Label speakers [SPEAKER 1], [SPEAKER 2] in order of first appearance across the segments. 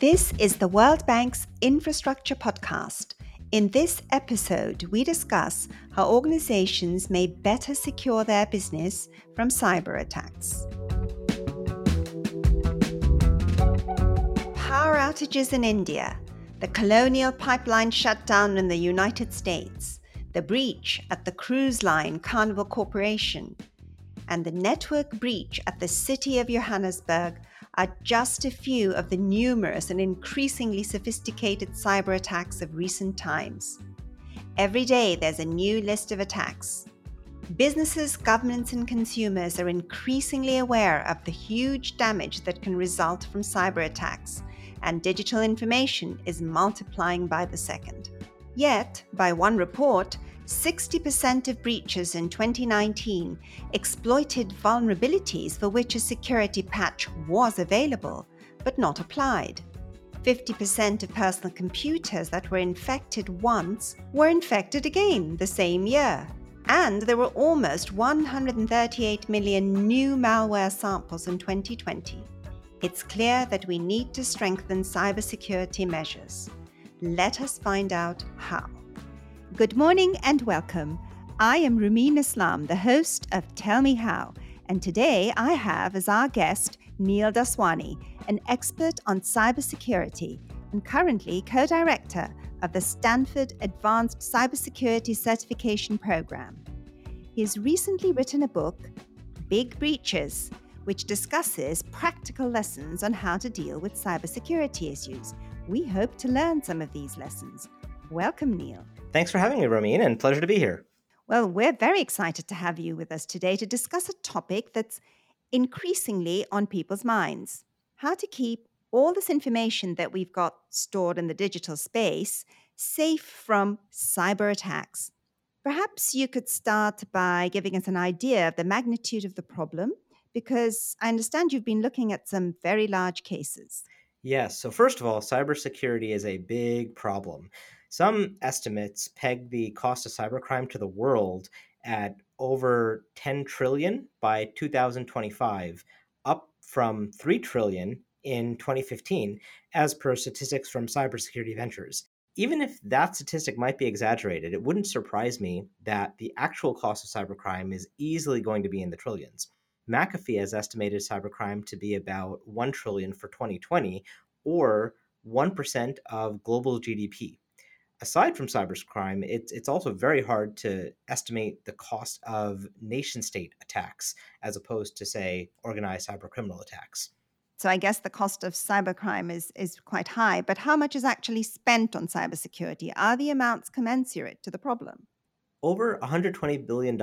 [SPEAKER 1] This is the World Bank's Infrastructure Podcast. In this episode, we discuss how organizations may better secure their business from cyber attacks. Power outages in India, the colonial pipeline shutdown in the United States, the breach at the cruise line Carnival Corporation, and the network breach at the city of Johannesburg are just a few of the numerous and increasingly sophisticated cyber attacks of recent times. Every day there's a new list of attacks. Businesses, governments, and consumers are increasingly aware of the huge damage that can result from cyber attacks, and digital information is multiplying by the second. Yet, by one report, 60% of breaches in 2019 exploited vulnerabilities for which a security patch was available, but not applied. 50% of personal computers that were infected once were infected again the same year. And there were almost 138 million new malware samples in 2020. It's clear that we need to strengthen cybersecurity measures. Let us find out how. Good morning and welcome. I am Roumeen Islam, the host of Tell Me How, and today I have as our guest Neil Daswani, an expert on cybersecurity and currently co director of the Stanford Advanced Cybersecurity Certification Program. He has recently written a book, Big Breaches, which discusses practical lessons on how to deal with cybersecurity issues. We hope to learn some of these lessons. Welcome, Neil.
[SPEAKER 2] Thanks for having me, Ramin, and pleasure to be here.
[SPEAKER 1] Well, we're very excited to have you with us today to discuss a topic that's increasingly on people's minds how to keep all this information that we've got stored in the digital space safe from cyber attacks. Perhaps you could start by giving us an idea of the magnitude of the problem, because I understand you've been looking at some very large cases.
[SPEAKER 2] Yes. So, first of all, cybersecurity is a big problem. Some estimates peg the cost of cybercrime to the world at over 10 trillion by 2025, up from 3 trillion in 2015, as per statistics from Cybersecurity Ventures. Even if that statistic might be exaggerated, it wouldn't surprise me that the actual cost of cybercrime is easily going to be in the trillions. McAfee has estimated cybercrime to be about 1 trillion for 2020 or 1% of global GDP aside from cybercrime, it's it's also very hard to estimate the cost of nation state attacks as opposed to say organized cyber criminal attacks.
[SPEAKER 1] So I guess the cost of cybercrime is is quite high, but how much is actually spent on cybersecurity? Are the amounts commensurate to the problem?
[SPEAKER 2] Over $120 billion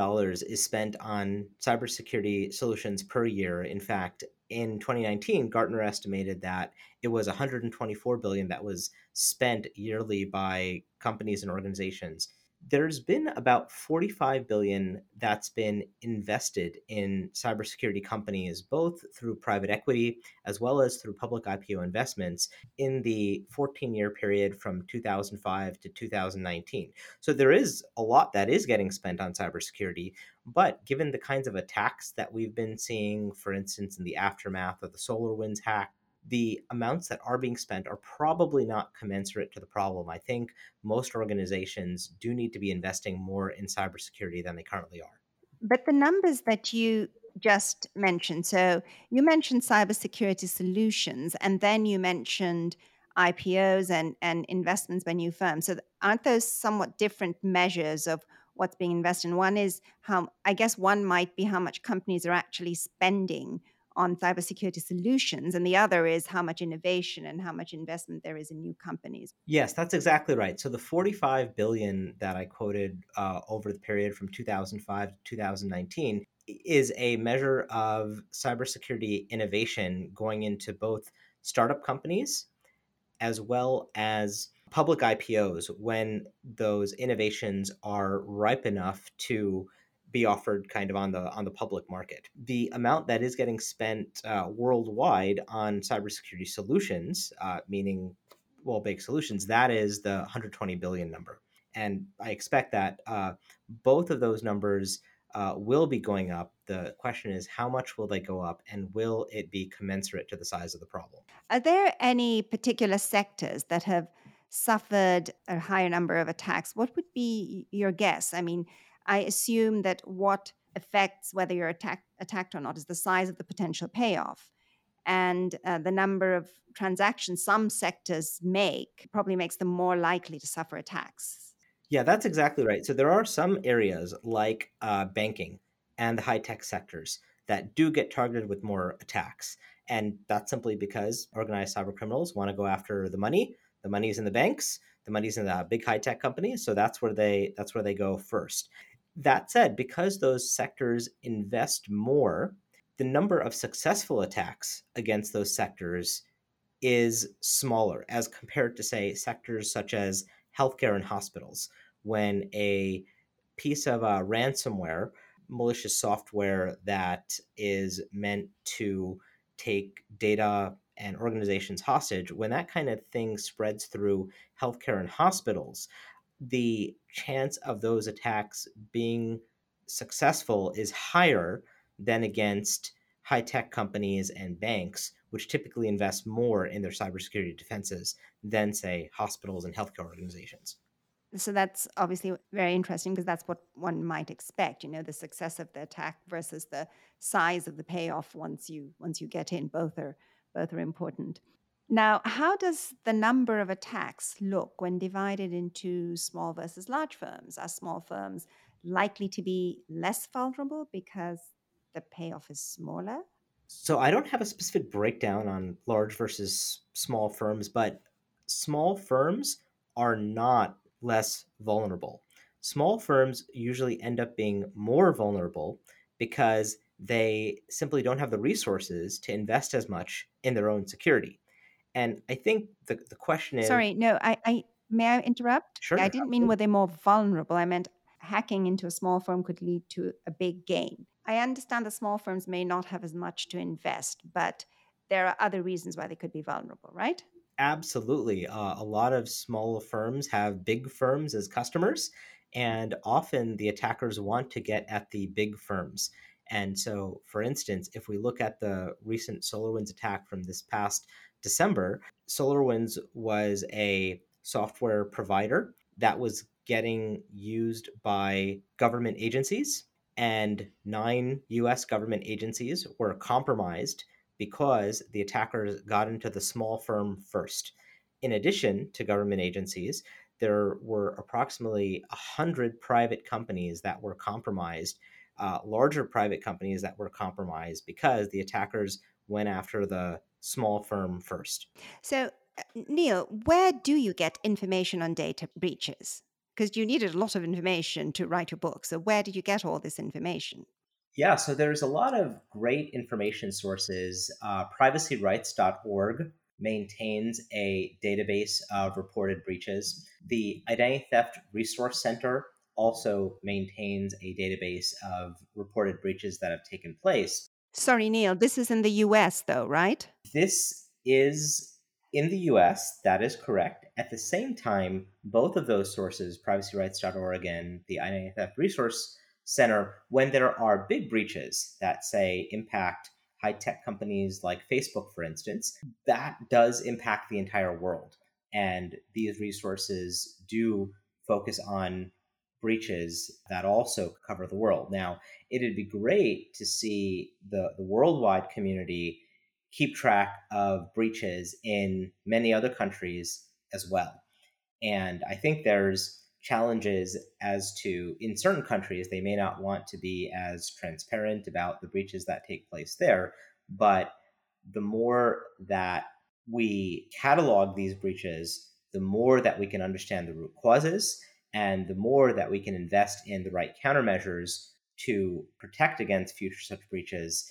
[SPEAKER 2] is spent on cybersecurity solutions per year. In fact, in 2019, Gartner estimated that it was 124 billion that was spent yearly by companies and organizations there's been about 45 billion that's been invested in cybersecurity companies both through private equity as well as through public IPO investments in the 14 year period from 2005 to 2019 so there is a lot that is getting spent on cybersecurity but given the kinds of attacks that we've been seeing for instance in the aftermath of the SolarWinds hack the amounts that are being spent are probably not commensurate to the problem. I think most organizations do need to be investing more in cybersecurity than they currently are.
[SPEAKER 1] But the numbers that you just mentioned, so you mentioned cybersecurity solutions, and then you mentioned IPOs and, and investments by new firms. So aren't those somewhat different measures of what's being invested in? One is how, I guess, one might be how much companies are actually spending on cybersecurity solutions, and the other is how much innovation and how much investment there is in new companies.
[SPEAKER 2] Yes, that's exactly right. So the 45 billion that I quoted uh, over the period from 2005 to 2019 is a measure of cybersecurity innovation going into both startup companies as well as public IPOs when those innovations are ripe enough to be offered kind of on the on the public market. The amount that is getting spent uh, worldwide on cybersecurity solutions, uh, meaning well baked solutions, that is the 120 billion number, and I expect that uh, both of those numbers uh, will be going up The question is, how much will they go up and will it be commensurate to the size of the problem?
[SPEAKER 1] Are there any particular sectors that have suffered a higher number of attacks? What would be your guess? I mean, I assume that what affects whether you're attack, attacked or not is the size of the potential payoff. And uh, the number of transactions some sectors make probably makes them more likely to suffer attacks.
[SPEAKER 2] Yeah, that's exactly right. So there are some areas like uh, banking and the high tech sectors that do get targeted with more attacks. And that's simply because organized cyber criminals want to go after the money. The money's in the banks, the money's in the big high tech companies. So that's where they that's where they go first. That said, because those sectors invest more, the number of successful attacks against those sectors is smaller as compared to, say, sectors such as healthcare and hospitals. When a piece of uh, ransomware, malicious software that is meant to take data and organizations hostage, when that kind of thing spreads through healthcare and hospitals, the chance of those attacks being successful is higher than against high tech companies and banks, which typically invest more in their cybersecurity defenses than, say, hospitals and healthcare organizations.
[SPEAKER 1] So that's obviously very interesting because that's what one might expect, you know, the success of the attack versus the size of the payoff once you once you get in. Both are both are important. Now, how does the number of attacks look when divided into small versus large firms? Are small firms likely to be less vulnerable because the payoff is smaller?
[SPEAKER 2] So I don't have a specific breakdown on large versus small firms, but small firms are not less vulnerable. Small firms usually end up being more vulnerable because they simply don't have the resources to invest as much in their own security. And I think the, the question is
[SPEAKER 1] Sorry, no, I, I may I interrupt?
[SPEAKER 2] Sure.
[SPEAKER 1] I didn't mean were they more vulnerable. I meant hacking into a small firm could lead to a big gain. I understand the small firms may not have as much to invest, but there are other reasons why they could be vulnerable, right?
[SPEAKER 2] Absolutely. Uh, a lot of small firms have big firms as customers, and often the attackers want to get at the big firms. And so, for instance, if we look at the recent SolarWinds attack from this past December, SolarWinds was a software provider that was getting used by government agencies, and nine US government agencies were compromised because the attackers got into the small firm first. In addition to government agencies, there were approximately 100 private companies that were compromised, uh, larger private companies that were compromised because the attackers went after the small firm first.
[SPEAKER 1] So, uh, Neil, where do you get information on data breaches? Because you needed a lot of information to write your book. So, where did you get all this information?
[SPEAKER 2] Yeah, so there's a lot of great information sources. Uh, privacyrights.org maintains a database of reported breaches. The Identity Theft Resource Center also maintains a database of reported breaches that have taken place.
[SPEAKER 1] Sorry, Neil, this is in the US, though, right?
[SPEAKER 2] This is in the US, that is correct. At the same time, both of those sources, privacyrights.org and the Theft Resource center when there are big breaches that say impact high tech companies like Facebook, for instance, that does impact the entire world. And these resources do focus on breaches that also cover the world. Now, it'd be great to see the, the worldwide community keep track of breaches in many other countries as well. And I think there's challenges as to in certain countries they may not want to be as transparent about the breaches that take place there but the more that we catalog these breaches the more that we can understand the root causes and the more that we can invest in the right countermeasures to protect against future such breaches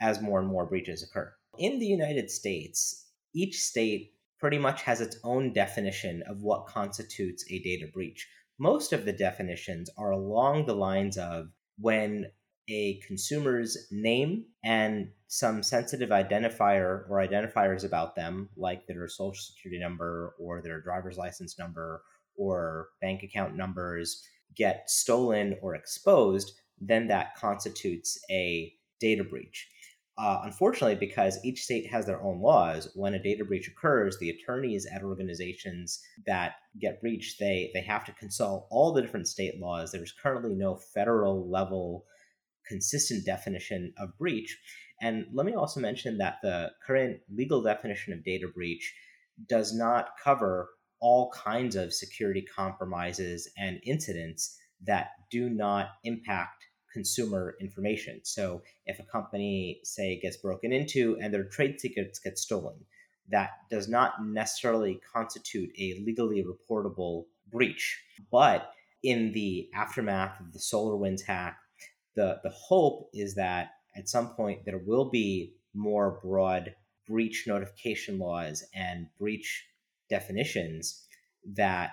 [SPEAKER 2] as more and more breaches occur in the united states each state pretty much has its own definition of what constitutes a data breach. Most of the definitions are along the lines of when a consumer's name and some sensitive identifier or identifiers about them, like their social security number or their driver's license number or bank account numbers, get stolen or exposed, then that constitutes a data breach. Uh, unfortunately, because each state has their own laws, when a data breach occurs, the attorneys at organizations that get breached they they have to consult all the different state laws. There's currently no federal level consistent definition of breach. And let me also mention that the current legal definition of data breach does not cover all kinds of security compromises and incidents that do not impact consumer information. So if a company, say, gets broken into and their trade secrets get stolen, that does not necessarily constitute a legally reportable breach. But in the aftermath of the SolarWinds hack, the, the hope is that at some point there will be more broad breach notification laws and breach definitions that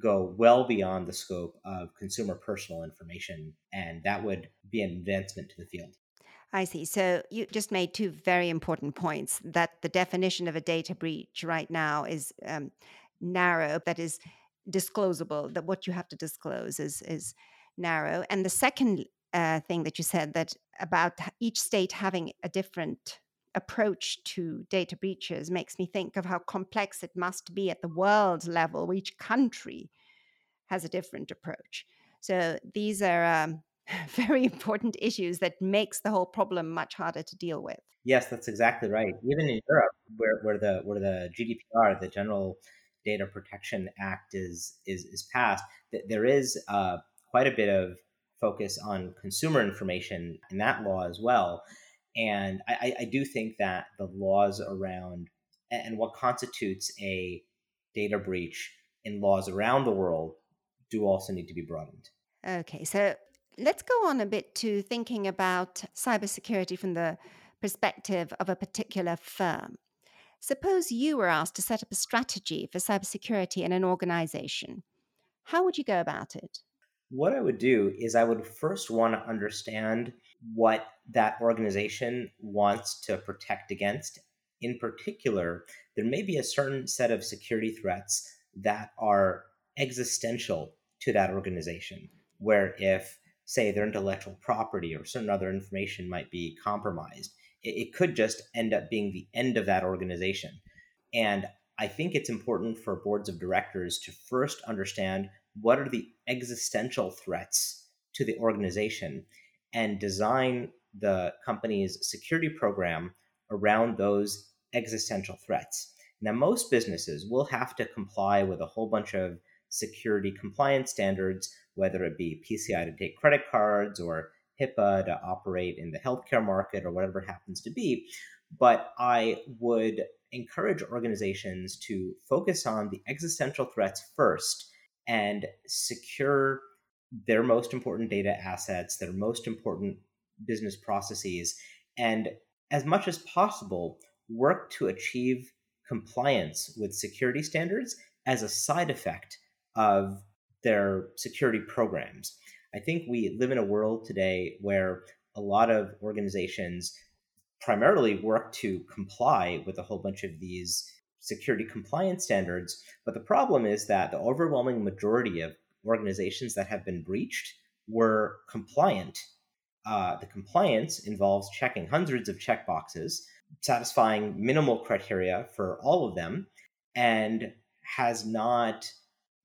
[SPEAKER 2] go well beyond the scope of consumer personal information, and that would be an advancement to the field.
[SPEAKER 1] I see. So you just made two very important points that the definition of a data breach right now is um, narrow, that is disclosable, that what you have to disclose is, is narrow. And the second uh, thing that you said that about each state having a different approach to data breaches makes me think of how complex it must be at the world level, each country has a different approach. So these are um, very important issues that makes the whole problem much harder to deal with.
[SPEAKER 2] Yes, that's exactly right. Even in Europe, where, where the where the GDPR, the General Data Protection Act, is is is passed, there is uh, quite a bit of focus on consumer information in that law as well. And I, I do think that the laws around and what constitutes a data breach in laws around the world do also need to be broadened.
[SPEAKER 1] Okay, so let's go on a bit to thinking about cybersecurity from the perspective of a particular firm. Suppose you were asked to set up a strategy for cybersecurity in an organization. How would you go about it?
[SPEAKER 2] What I would do is I would first want to understand what that organization wants to protect against. In particular, there may be a certain set of security threats that are existential to that organization, where if, say, their intellectual property or certain other information might be compromised, it, it could just end up being the end of that organization. And I think it's important for boards of directors to first understand what are the existential threats to the organization and design the company's security program around those existential threats. Now, most businesses will have to comply with a whole bunch of security compliance standards, whether it be PCI to take credit cards or HIPAA to operate in the healthcare market or whatever happens to be. But I would encourage organizations to focus on the existential threats first and secure their most important data assets, their most important business processes, and as much as possible, work to achieve compliance with security standards as a side effect of their security programs. I think we live in a world today where a lot of organizations primarily work to comply with a whole bunch of these security compliance standards. But the problem is that the overwhelming majority of organizations that have been breached were compliant. Uh, the compliance involves checking hundreds of checkboxes, satisfying minimal criteria for all of them, and has not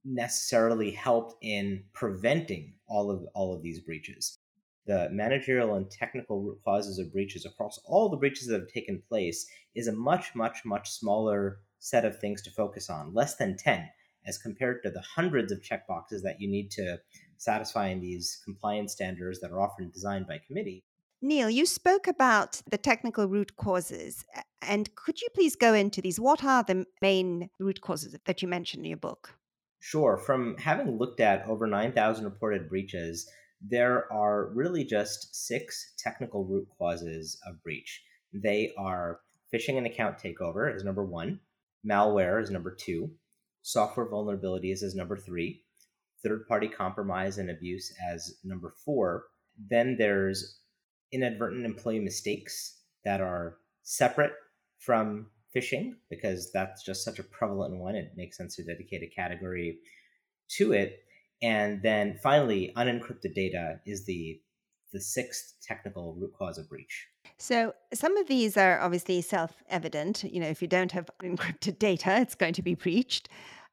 [SPEAKER 2] necessarily helped in preventing all of all of these breaches. The managerial and technical root causes of breaches across all the breaches that have taken place is a much, much, much smaller set of things to focus on, less than 10 as compared to the hundreds of checkboxes that you need to satisfy in these compliance standards that are often designed by committee.
[SPEAKER 1] Neil, you spoke about the technical root causes. And could you please go into these? What are the main root causes that you mentioned in your book?
[SPEAKER 2] Sure. From having looked at over 9,000 reported breaches, there are really just six technical root causes of breach. They are phishing and account takeover is number one, malware is number two, software vulnerabilities as number three, third party compromise and abuse as number four. Then there's inadvertent employee mistakes that are separate from phishing because that's just such a prevalent one. It makes sense to dedicate a category to it. And then finally, unencrypted data is the the sixth technical root cause of breach.
[SPEAKER 1] So some of these are obviously self-evident. You know, if you don't have encrypted data, it's going to be breached.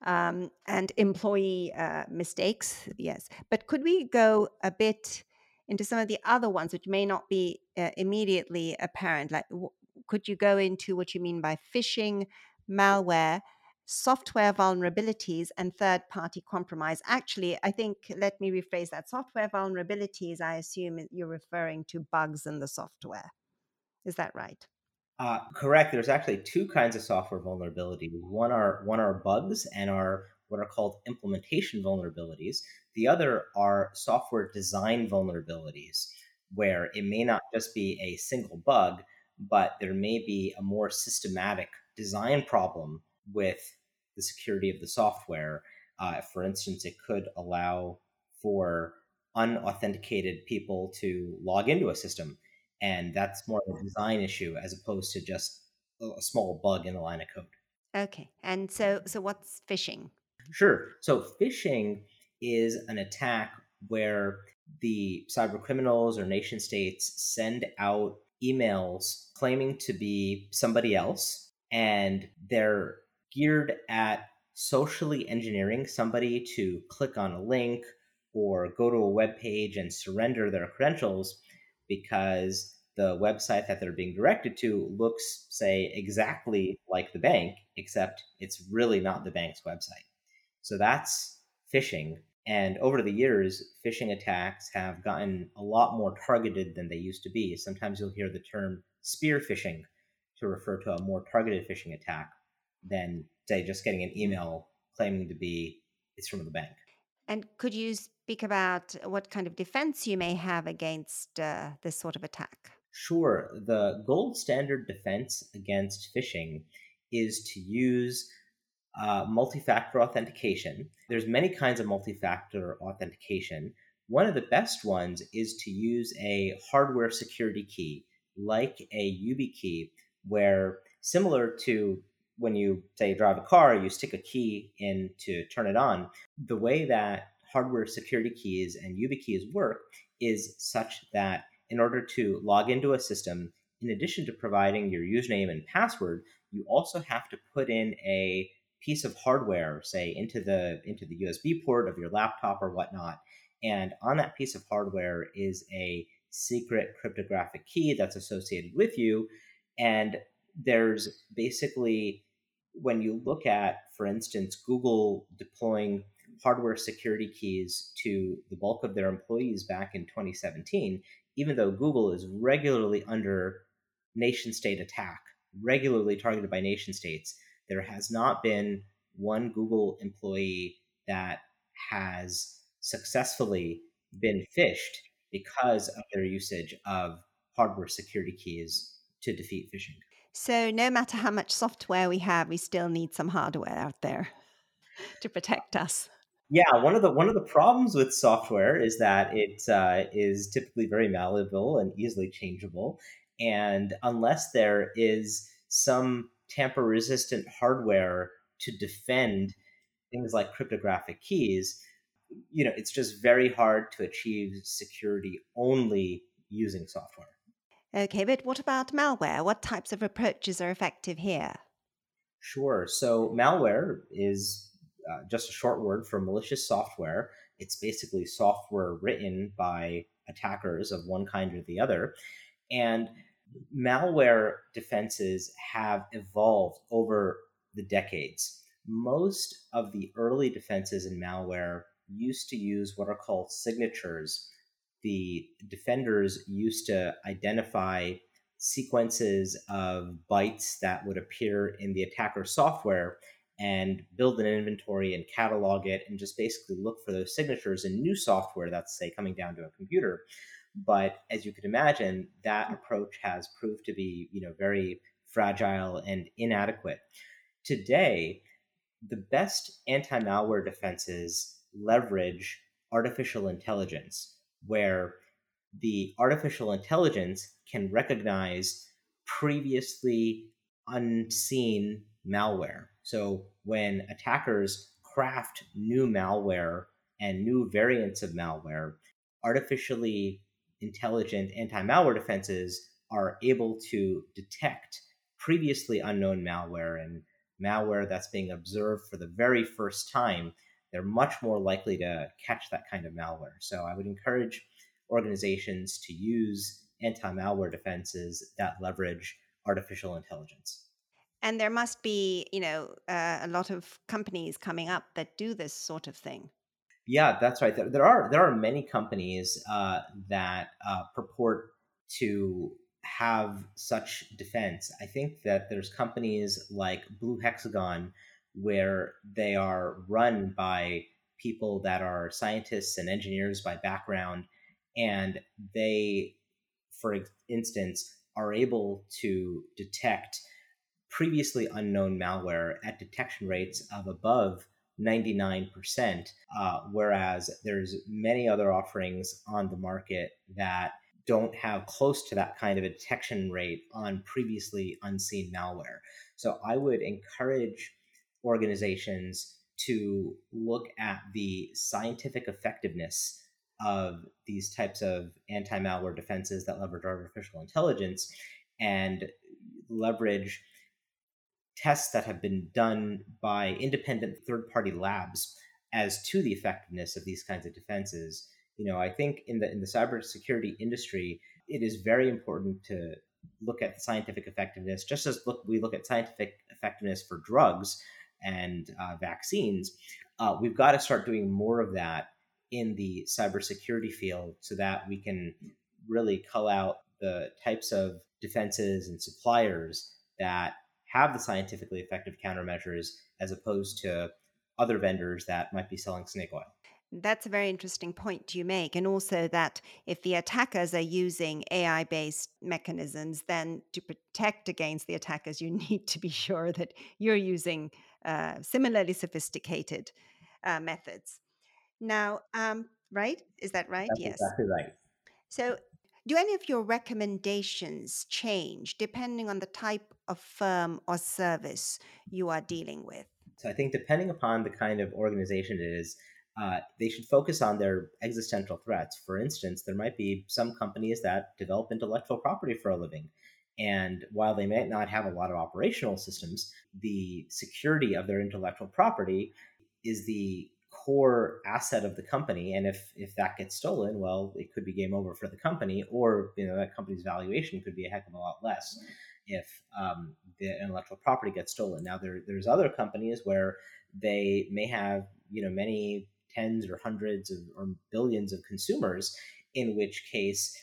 [SPEAKER 1] Um, and employee uh, mistakes, yes. But could we go a bit into some of the other ones which may not be uh, immediately apparent? Like, w- could you go into what you mean by phishing, malware, software vulnerabilities, and third party compromise? Actually, I think, let me rephrase that. Software vulnerabilities, I assume you're referring to bugs in the software. Is that right?
[SPEAKER 2] Uh, correct. There's actually two kinds of software vulnerability. One are one are bugs and are what are called implementation vulnerabilities. The other are software design vulnerabilities, where it may not just be a single bug, but there may be a more systematic design problem with the security of the software. Uh, for instance, it could allow for unauthenticated people to log into a system and that's more of a design issue as opposed to just a small bug in the line of code.
[SPEAKER 1] Okay. And so so what's phishing?
[SPEAKER 2] Sure. So phishing is an attack where the cyber criminals or nation states send out emails claiming to be somebody else and they're geared at socially engineering somebody to click on a link or go to a web page and surrender their credentials because the website that they're being directed to looks, say, exactly like the bank, except it's really not the bank's website. So that's phishing. And over the years, phishing attacks have gotten a lot more targeted than they used to be. Sometimes you'll hear the term spear phishing to refer to a more targeted phishing attack than, say, just getting an email claiming to be it's from the bank.
[SPEAKER 1] And could you speak about what kind of defense you may have against uh, this sort of attack?
[SPEAKER 2] Sure. The gold standard defense against phishing is to use uh, multi-factor authentication. There's many kinds of multi-factor authentication. One of the best ones is to use a hardware security key, like a YubiKey, where similar to when you say drive a car, you stick a key in to turn it on. The way that hardware security keys and YubiKeys work is such that in order to log into a system, in addition to providing your username and password, you also have to put in a piece of hardware, say into the into the USB port of your laptop or whatnot. And on that piece of hardware is a secret cryptographic key that's associated with you. And there's basically when you look at, for instance, Google deploying hardware security keys to the bulk of their employees back in 2017, even though Google is regularly under nation state attack, regularly targeted by nation states, there has not been one Google employee that has successfully been phished because of their usage of hardware security keys to defeat phishing.
[SPEAKER 1] So, no matter how much software we have, we still need some hardware out there to protect us.
[SPEAKER 2] Yeah, one of the one of the problems with software is that it uh, is typically very malleable and easily changeable, and unless there is some tamper-resistant hardware to defend things like cryptographic keys, you know, it's just very hard to achieve security only using software.
[SPEAKER 1] Okay, but what about malware? What types of approaches are effective here?
[SPEAKER 2] Sure. So malware is uh, just a short word for malicious software. It's basically software written by attackers of one kind or the other. And malware defenses have evolved over the decades. Most of the early defenses in malware used to use what are called signatures. The defenders used to identify sequences of bytes that would appear in the attacker software and build an inventory and catalog it and just basically look for those signatures in new software that's say coming down to a computer. But as you could imagine that approach has proved to be you know very fragile and inadequate. Today the best anti-malware defenses leverage artificial intelligence where the artificial intelligence can recognize previously unseen malware. So when attackers craft new malware and new variants of malware, artificially intelligent anti malware defenses are able to detect previously unknown malware and malware that's being observed for the very first time, they're much more likely to catch that kind of malware. So I would encourage organizations to use anti malware defenses that leverage artificial intelligence.
[SPEAKER 1] And there must be, you know, uh, a lot of companies coming up that do this sort of thing.
[SPEAKER 2] Yeah, that's right. There are there are many companies uh, that uh, purport to have such defense. I think that there's companies like Blue Hexagon where they are run by people that are scientists and engineers by background, and they, for instance, are able to detect previously unknown malware at detection rates of above 99%, uh, whereas there's many other offerings on the market that don't have close to that kind of a detection rate on previously unseen malware. So I would encourage organizations to look at the scientific effectiveness of these types of anti malware defenses that leverage artificial intelligence and leverage tests that have been done by independent third party labs as to the effectiveness of these kinds of defenses. You know, I think in the in the cybersecurity industry, it is very important to look at the scientific effectiveness, just as look we look at scientific effectiveness for drugs and uh, vaccines. Uh, we've got to start doing more of that in the cybersecurity field so that we can really cull out the types of defenses and suppliers that have the scientifically effective countermeasures as opposed to other vendors that might be selling snake oil.
[SPEAKER 1] That's a very interesting point you make. And also that if the attackers are using AI based mechanisms, then to protect against the attackers, you need to be sure that you're using uh, similarly sophisticated uh, methods. Now, um, right? Is that right?
[SPEAKER 2] That's
[SPEAKER 1] yes.
[SPEAKER 2] Exactly right.
[SPEAKER 1] So, do any of your recommendations change depending on the type of firm or service you are dealing with?
[SPEAKER 2] So, I think depending upon the kind of organization it is, uh, they should focus on their existential threats. For instance, there might be some companies that develop intellectual property for a living. And while they might not have a lot of operational systems, the security of their intellectual property is the core asset of the company. And if if that gets stolen well it could be game over for the company or you know that company's valuation could be a heck of a lot less if um, the intellectual property gets stolen. Now there, there's other companies where they may have you know many tens or hundreds of, or billions of consumers in which case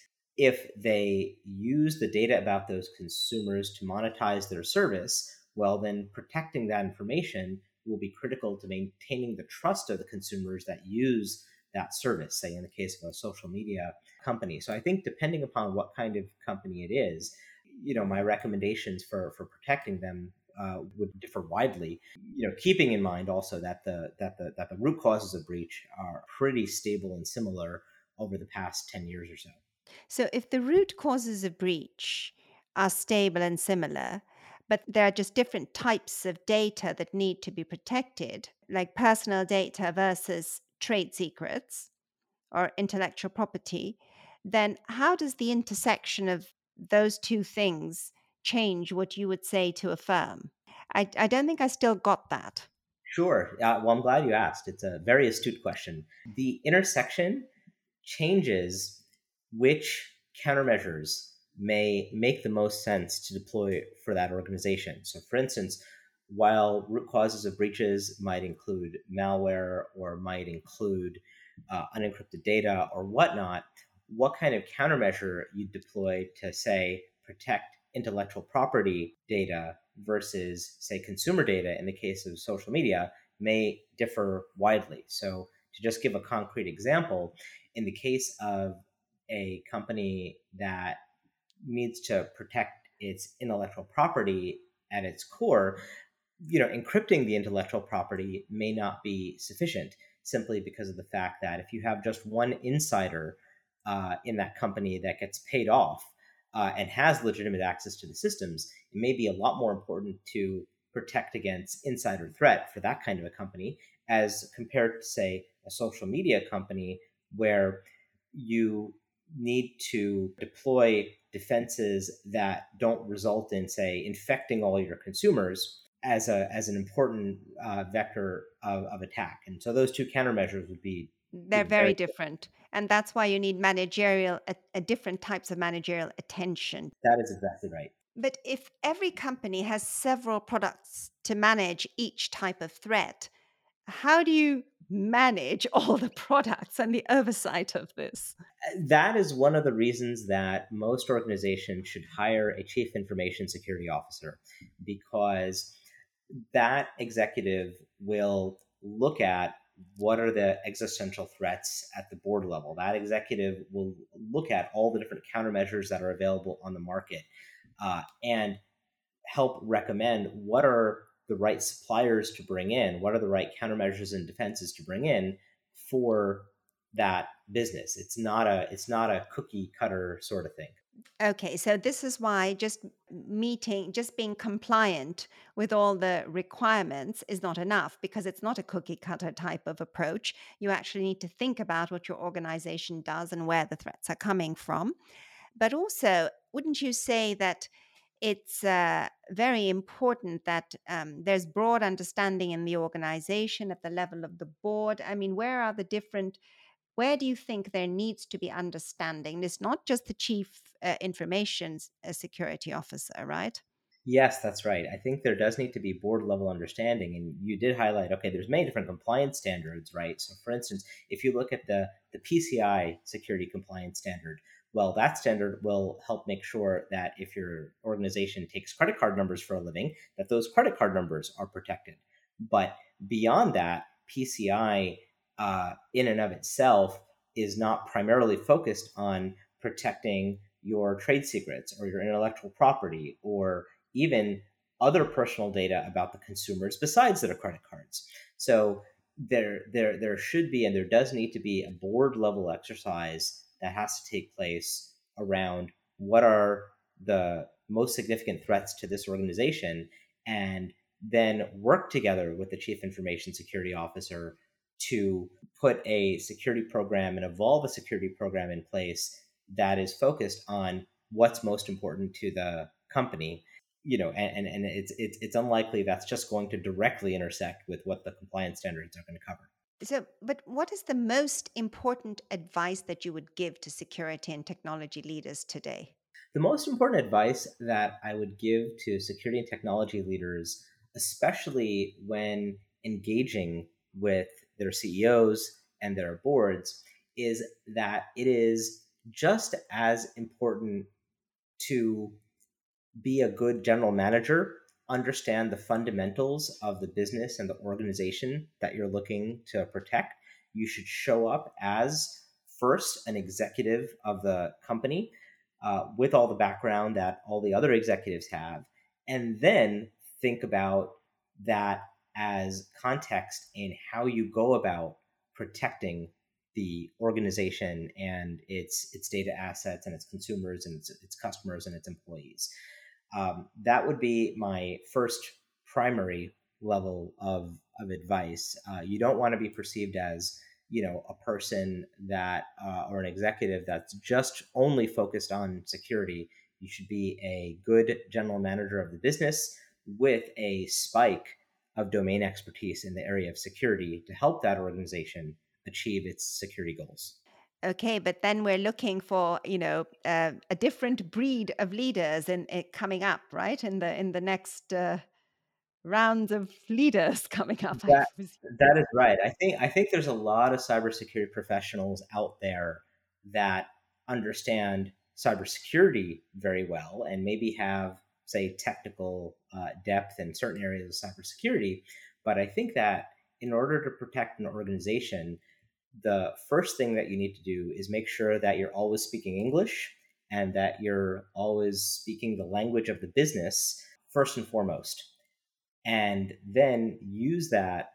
[SPEAKER 2] if they use the data about those consumers to monetize their service well then protecting that information will be critical to maintaining the trust of the consumers that use that service, say in the case of a social media company. So I think depending upon what kind of company it is, you know, my recommendations for for protecting them uh, would differ widely. You know, keeping in mind also that the that the that the root causes of breach are pretty stable and similar over the past ten years or so.
[SPEAKER 1] So if the root causes of breach are stable and similar, but there are just different types of data that need to be protected, like personal data versus trade secrets or intellectual property, then how does the intersection of those two things change what you would say to a firm? I, I don't think I still got that.
[SPEAKER 2] Sure. Uh, well, I'm glad you asked. It's a very astute question. The intersection changes which countermeasures may make the most sense to deploy for that organization. So, for instance, while root causes of breaches might include malware or might include uh, unencrypted data or whatnot, what kind of countermeasure you deploy to, say, protect intellectual property data versus, say, consumer data in the case of social media may differ widely. So, to just give a concrete example, in the case of a company that needs to protect its intellectual property at its core, you know, encrypting the intellectual property may not be sufficient simply because of the fact that if you have just one insider uh, in that company that gets paid off uh, and has legitimate access to the systems, it may be a lot more important to protect against insider threat for that kind of a company as compared to, say, a social media company where you need to deploy defenses that don't result in, say, infecting all your consumers as a as an important uh, vector of, of attack. And so those two countermeasures would be
[SPEAKER 1] they're very, different, and that's why you need managerial a, a different types of managerial attention.
[SPEAKER 2] That is exactly right.
[SPEAKER 1] But if every company has several products to manage each type of threat, how do you manage all the products and the oversight of this?
[SPEAKER 2] Uh, that is one of the reasons that most organizations should hire a chief information security officer because that executive will look at what are the existential threats at the board level. That executive will look at all the different countermeasures that are available on the market uh, and help recommend what are the right suppliers to bring in, what are the right countermeasures and defenses to bring in for that business. It's not a it's not a cookie cutter sort of thing.
[SPEAKER 1] Okay, so this is why just meeting, just being compliant with all the requirements is not enough because it's not a cookie cutter type of approach. You actually need to think about what your organization does and where the threats are coming from. But also, wouldn't you say that it's uh, very important that um, there's broad understanding in the organization at the level of the board? I mean, where are the different where do you think there needs to be understanding? It's not just the chief uh, information uh, security officer, right?
[SPEAKER 2] Yes, that's right. I think there does need to be board level understanding. And you did highlight, okay, there's many different compliance standards, right? So for instance, if you look at the, the PCI security compliance standard, well, that standard will help make sure that if your organization takes credit card numbers for a living, that those credit card numbers are protected. But beyond that, PCI uh, in and of itself is not primarily focused on protecting your trade secrets or your intellectual property or even other personal data about the consumers besides their credit cards. So there, there, there should be and there does need to be a board level exercise that has to take place around what are the most significant threats to this organization and then work together with the chief information security officer to put a security program and evolve a security program in place that is focused on what's most important to the company you know and, and and it's, it's it's unlikely that's just going to directly intersect with what the compliance standards are going to cover
[SPEAKER 1] so but what is the most important advice that you would give to security and technology leaders today?
[SPEAKER 2] The most important advice that i would give to security and technology leaders especially when engaging with their CEOs and their boards is that it is just as important to be a good general manager, understand the fundamentals of the business and the organization that you're looking to protect. You should show up as first an executive of the company uh, with all the background that all the other executives have, and then think about that as context in how you go about protecting the organization and its its data assets and its consumers and its, its customers and its employees. Um, that would be my first primary level of of advice. Uh, you don't want to be perceived as you know a person that uh, or an executive that's just only focused on security. You should be a good general manager of the business with a spike of domain expertise in the area of security to help that organization achieve its security goals.
[SPEAKER 1] Okay, but then we're looking for you know uh, a different breed of leaders in, in, coming up, right? In the in the next uh, rounds of leaders coming up.
[SPEAKER 2] That, that is right. I think I think there's a lot of cybersecurity professionals out there that understand cybersecurity very well and maybe have say, technical uh, depth in certain areas of cybersecurity. But I think that in order to protect an organization, the first thing that you need to do is make sure that you're always speaking English and that you're always speaking the language of the business first and foremost. And then use that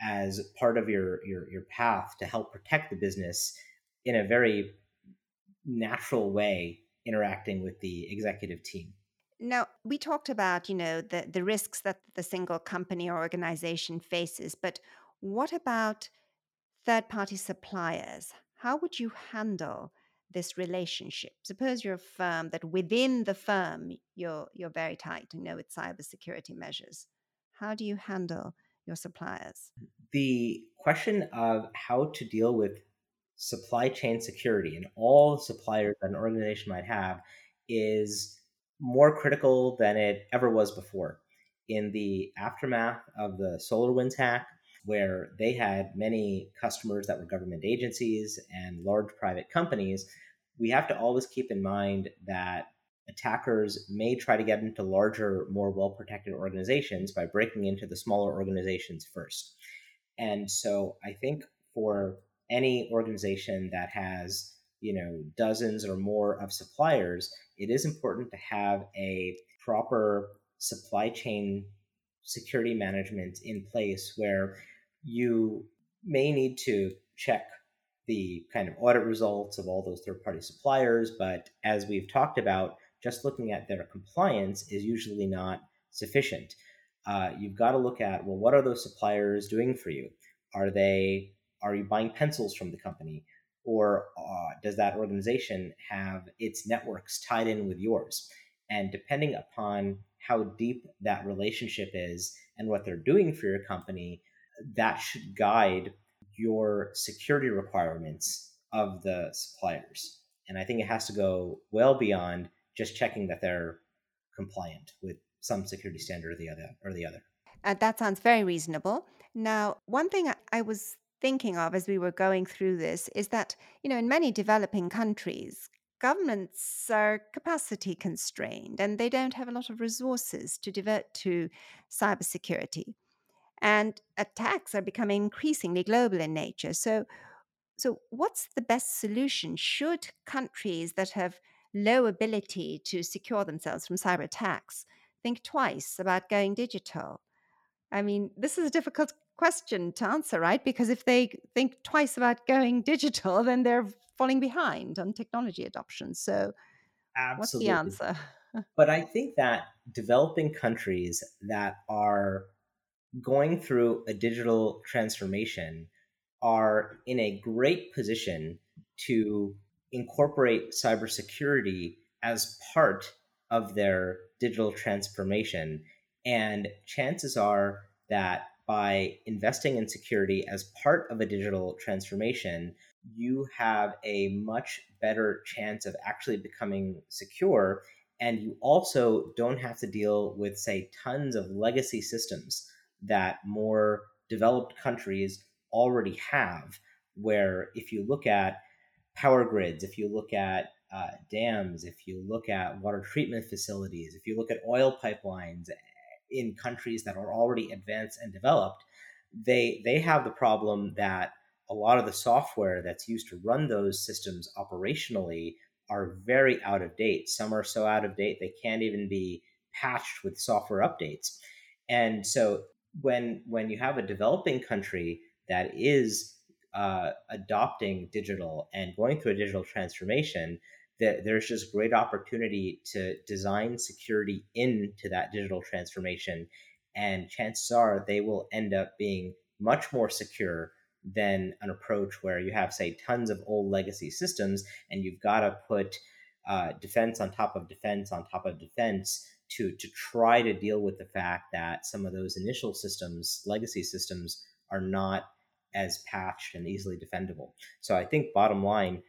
[SPEAKER 2] as part of your, your, your path to help protect the business in a very natural way interacting with the executive team.
[SPEAKER 1] Now, we talked about, you know, the, the risks that the single company or organization faces, but what about third party suppliers? How would you handle this relationship? Suppose you're a firm that within the firm you're you're very tight, you know, with cybersecurity measures. How do you handle your suppliers?
[SPEAKER 2] The question of how to deal with supply chain security and all suppliers that an organization might have is more critical than it ever was before. In the aftermath of the SolarWinds hack, where they had many customers that were government agencies and large private companies, we have to always keep in mind that attackers may try to get into larger, more well protected organizations by breaking into the smaller organizations first. And so I think for any organization that has you know dozens or more of suppliers it is important to have a proper supply chain security management in place where you may need to check the kind of audit results of all those third party suppliers but as we've talked about just looking at their compliance is usually not sufficient uh, you've got to look at well what are those suppliers doing for you are they are you buying pencils from the company? Or uh, does that organization have its networks tied in with yours? And depending upon how deep that relationship is and what they're doing for your company, that should guide your security requirements of the suppliers. And I think it has to go well beyond just checking that they're compliant with some security standard or the other or the other.
[SPEAKER 1] Uh, that sounds very reasonable. Now, one thing I was thinking of as we were going through this is that, you know, in many developing countries, governments are capacity constrained and they don't have a lot of resources to devote to cybersecurity. And attacks are becoming increasingly global in nature. So, so what's the best solution? Should countries that have low ability to secure themselves from cyber attacks think twice about going digital? I mean, this is a difficult question to answer, right? Because if they think twice about going digital, then they're falling behind on technology adoption. So, Absolutely. what's the answer?
[SPEAKER 2] but I think that developing countries that are going through a digital transformation are in a great position to incorporate cybersecurity as part of their digital transformation. And chances are that by investing in security as part of a digital transformation, you have a much better chance of actually becoming secure. And you also don't have to deal with, say, tons of legacy systems that more developed countries already have. Where if you look at power grids, if you look at uh, dams, if you look at water treatment facilities, if you look at oil pipelines in countries that are already advanced and developed, they they have the problem that a lot of the software that's used to run those systems operationally are very out of date. Some are so out of date they can't even be patched with software updates. And so when when you have a developing country that is uh, adopting digital and going through a digital transformation, that there's just great opportunity to design security into that digital transformation. And chances are they will end up being much more secure than an approach where you have, say, tons of old legacy systems and you've got to put uh, defense on top of defense on top of defense to, to try to deal with the fact that some of those initial systems, legacy systems, are not as patched and easily defendable. So I think, bottom line,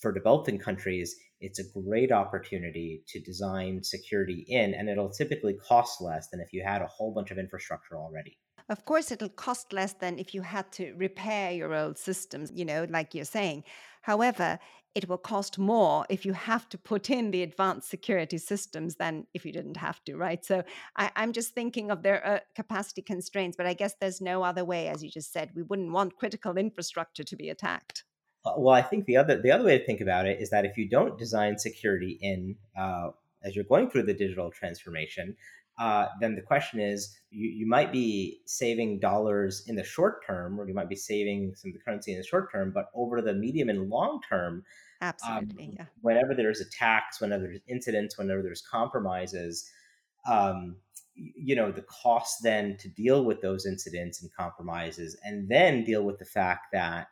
[SPEAKER 2] for developing countries, it's a great opportunity to design security in, and it'll typically cost less than if you had a whole bunch of infrastructure already.
[SPEAKER 1] Of course, it'll cost less than if you had to repair your old systems, you know, like you're saying. However, it will cost more if you have to put in the advanced security systems than if you didn't have to, right? So I, am just thinking of their uh, capacity constraints, but I guess there's no other way, as you just said. We wouldn't want critical infrastructure to be attacked.
[SPEAKER 2] Uh, well, I think the other the other way to think about it is that if you don't design security in uh, as you're going through the digital transformation, uh, then the question is you, you might be saving dollars in the short term, or you might be saving some of the currency in the short term, but over the medium and long term,
[SPEAKER 1] absolutely, um, yeah.
[SPEAKER 2] Whenever there's attacks, whenever there's incidents, whenever there's compromises, um, you know the cost then to deal with those incidents and compromises, and then deal with the fact that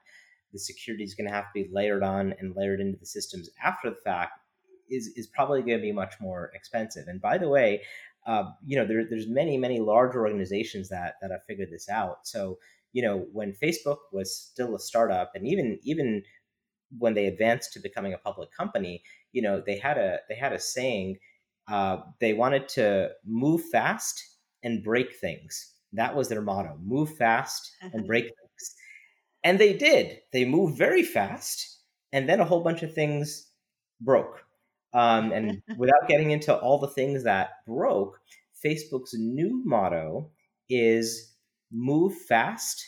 [SPEAKER 2] the security is going to have to be layered on and layered into the systems after the fact is is probably going to be much more expensive. And by the way, uh, you know, there, there's many many large organizations that that have figured this out. So you know, when Facebook was still a startup, and even even when they advanced to becoming a public company, you know, they had a they had a saying. Uh, they wanted to move fast and break things. That was their motto: move fast and break things. And they did. They moved very fast, and then a whole bunch of things broke. Um, and without getting into all the things that broke, Facebook's new motto is move fast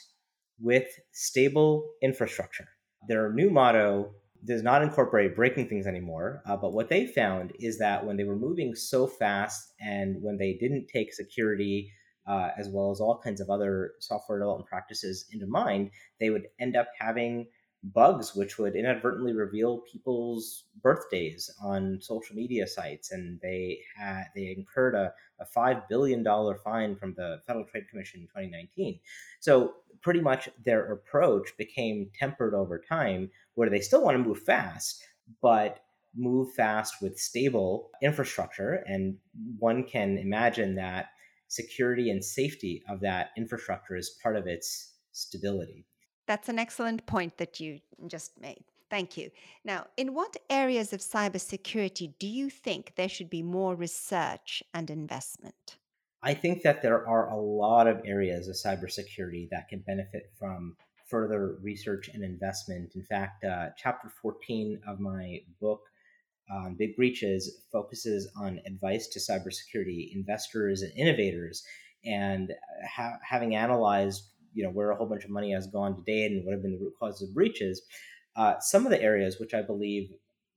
[SPEAKER 2] with stable infrastructure. Their new motto does not incorporate breaking things anymore. Uh, but what they found is that when they were moving so fast and when they didn't take security uh, as well as all kinds of other software development practices into mind, they would end up having bugs which would inadvertently reveal people's birthdays on social media sites and they had they incurred a, a $5 billion fine from the federal trade commission in 2019 so pretty much their approach became tempered over time where they still want to move fast but move fast with stable infrastructure and one can imagine that security and safety of that infrastructure is part of its stability
[SPEAKER 1] that's an excellent point that you just made. Thank you. Now, in what areas of cybersecurity do you think there should be more research and investment?
[SPEAKER 2] I think that there are a lot of areas of cybersecurity that can benefit from further research and investment. In fact, uh, chapter 14 of my book, um, Big Breaches, focuses on advice to cybersecurity investors and innovators. And ha- having analyzed you know where a whole bunch of money has gone to date and what have been the root causes of breaches. Uh, some of the areas which I believe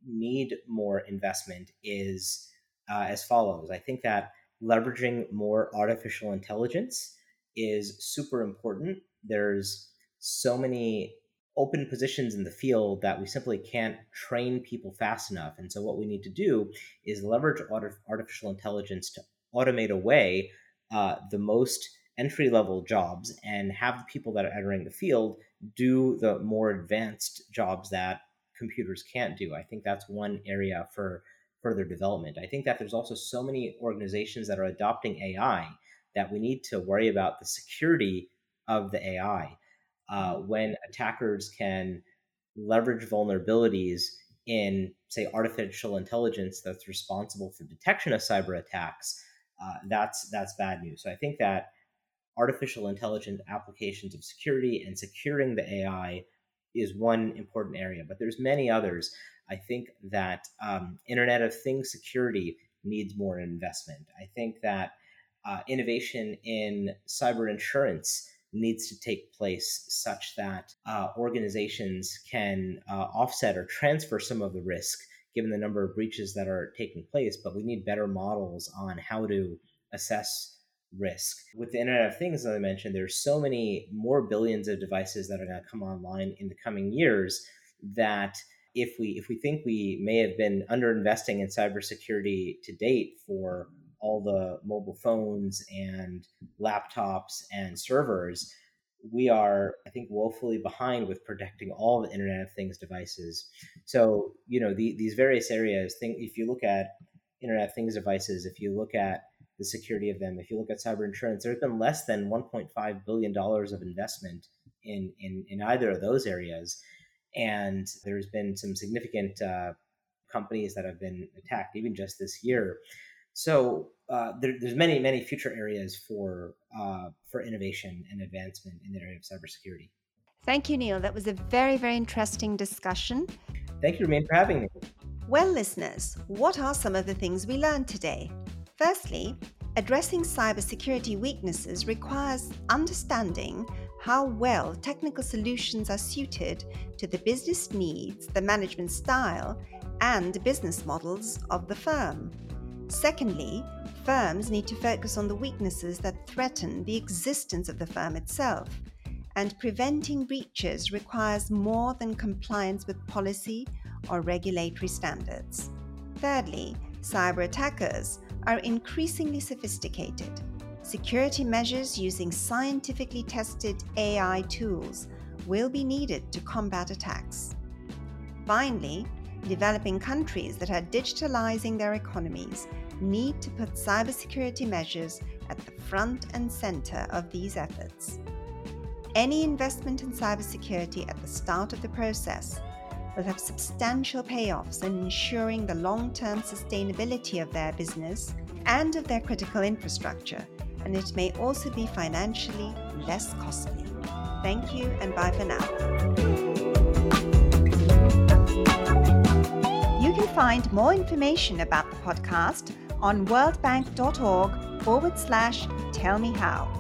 [SPEAKER 2] need more investment is uh, as follows. I think that leveraging more artificial intelligence is super important. There's so many open positions in the field that we simply can't train people fast enough. And so, what we need to do is leverage artificial intelligence to automate away uh, the most entry level jobs and have the people that are entering the field do the more advanced jobs that computers can't do. I think that's one area for further development. I think that there's also so many organizations that are adopting AI that we need to worry about the security of the AI. Uh, when attackers can leverage vulnerabilities in, say, artificial intelligence that's responsible for detection of cyber attacks, uh, that's that's bad news. So I think that artificial intelligence applications of security and securing the AI is one important area, but there's many others. I think that um, Internet of Things security needs more investment. I think that uh, innovation in cyber insurance needs to take place such that uh, organizations can uh, offset or transfer some of the risk given the number of breaches that are taking place. But we need better models on how to assess risk. With the Internet of Things, as I mentioned, there's so many more billions of devices that are going to come online in the coming years that if we if we think we may have been underinvesting in cybersecurity to date for all the mobile phones and laptops and servers, we are, I think, woefully behind with protecting all the Internet of Things devices. So, you know, the, these various areas. Think if you look at Internet of Things devices, if you look at the security of them. If you look at cyber insurance, there's been less than 1.5 billion dollars of investment in, in in either of those areas, and there's been some significant uh, companies that have been attacked even just this year. So uh, there, there's many many future areas for uh, for innovation and advancement in the area of cybersecurity.
[SPEAKER 1] Thank you, Neil. That was a very very interesting discussion.
[SPEAKER 2] Thank you, Roumeen, for having me.
[SPEAKER 1] Well, listeners, what are some of the things we learned today? Firstly, addressing cybersecurity weaknesses requires understanding how well technical solutions are suited to the business needs, the management style, and business models of the firm. Secondly, firms need to focus on the weaknesses that threaten the existence of the firm itself, and preventing breaches requires more than compliance with policy or regulatory standards. Thirdly, cyber attackers are increasingly sophisticated. Security measures using scientifically tested AI tools will be needed to combat attacks. Finally, developing countries that are digitalizing their economies need to put cybersecurity measures at the front and center of these efforts. Any investment in cybersecurity at the start of the process will have substantial payoffs in ensuring the long term sustainability of their business and of their critical infrastructure, and it may also be financially less costly. Thank you and bye for now. You can find more information about the podcast on worldbank.org forward slash tell me how.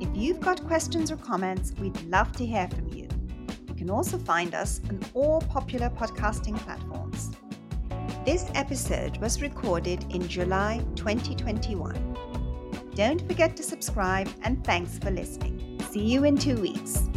[SPEAKER 1] If you've got questions or comments, we'd love to hear from you. Can also find us on all popular podcasting platforms. This episode was recorded in July 2021. Don't forget to subscribe and thanks for listening. See you in two weeks.